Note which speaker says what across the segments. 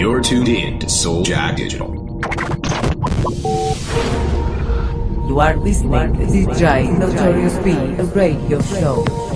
Speaker 1: You're tuned in to Soul Jack Digital.
Speaker 2: You are listening to DJ Notorious B, radio show.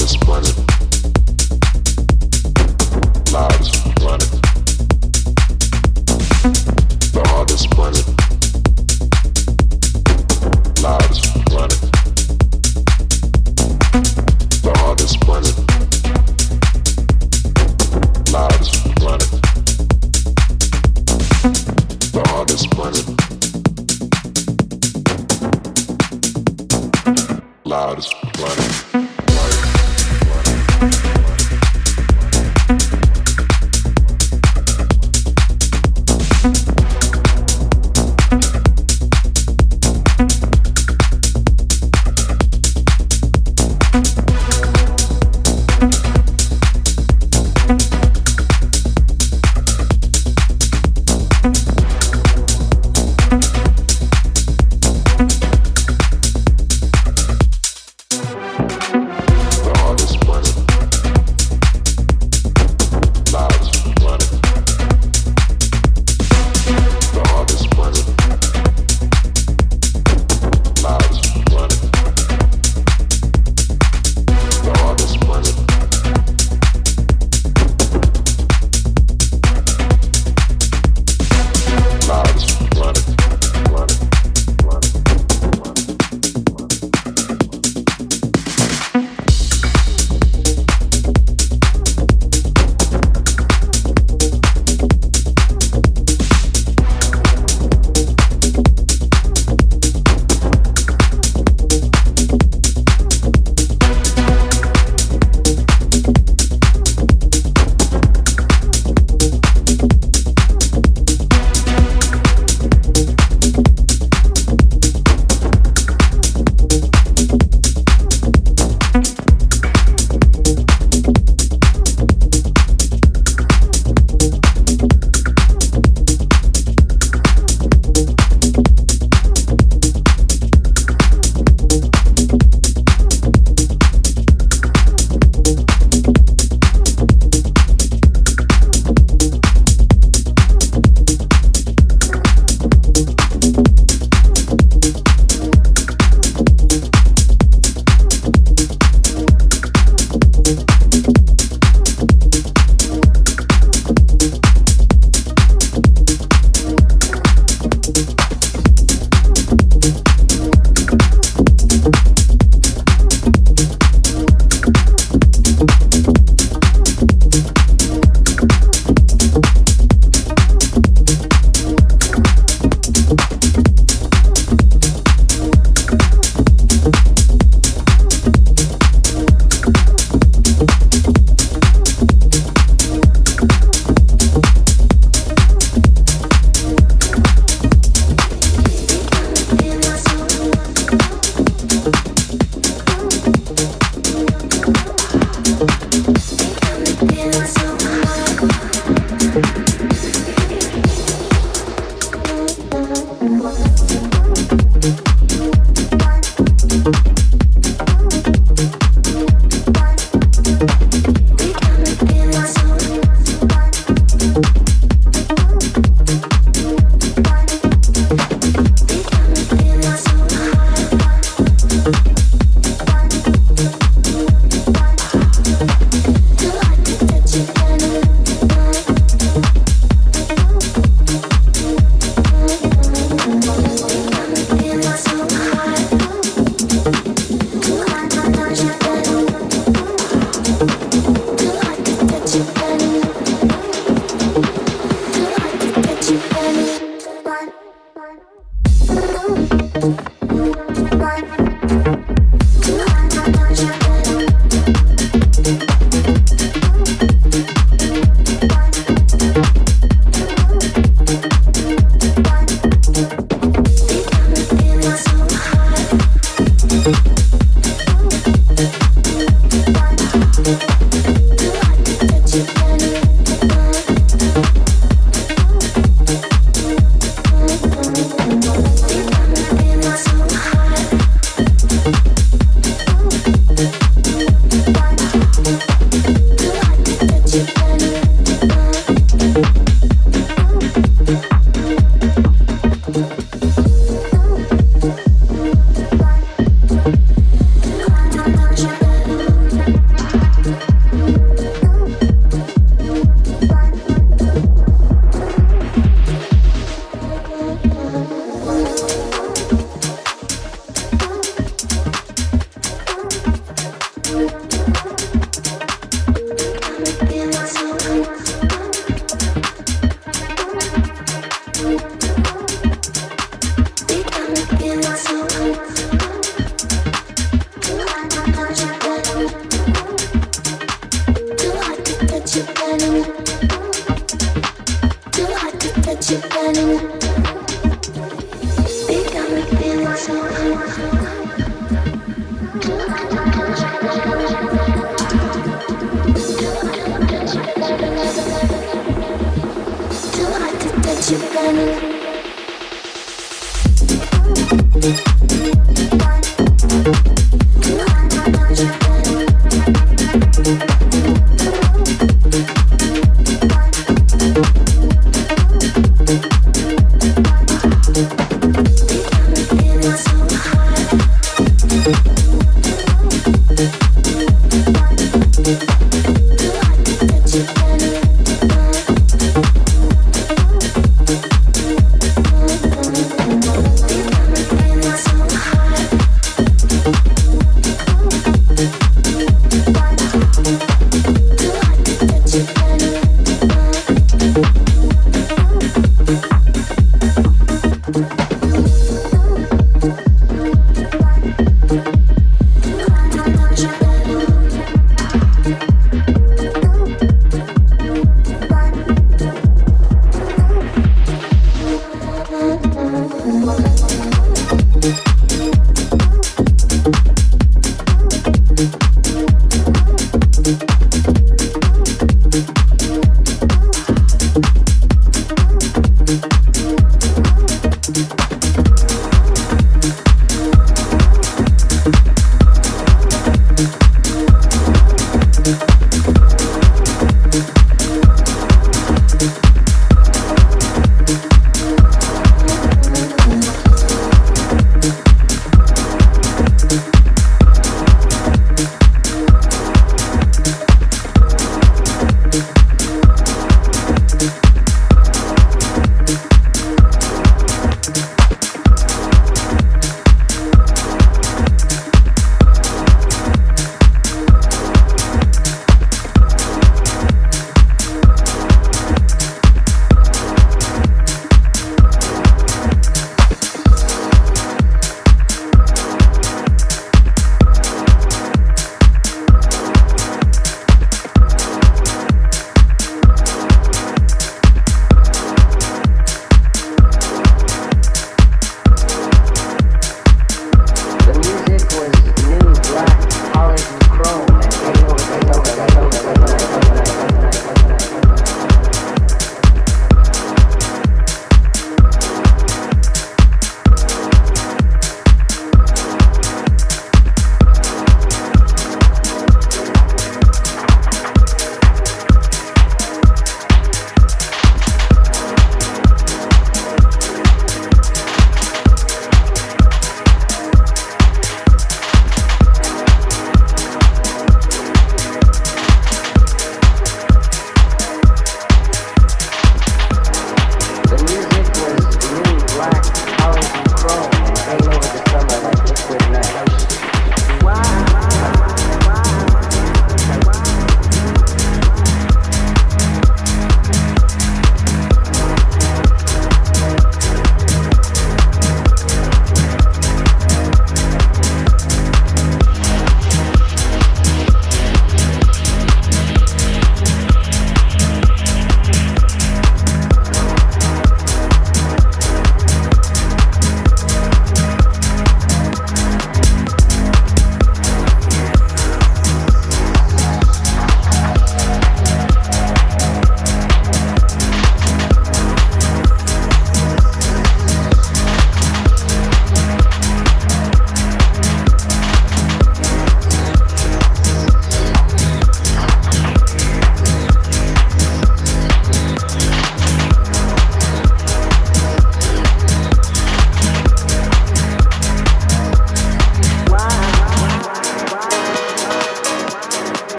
Speaker 3: this planet.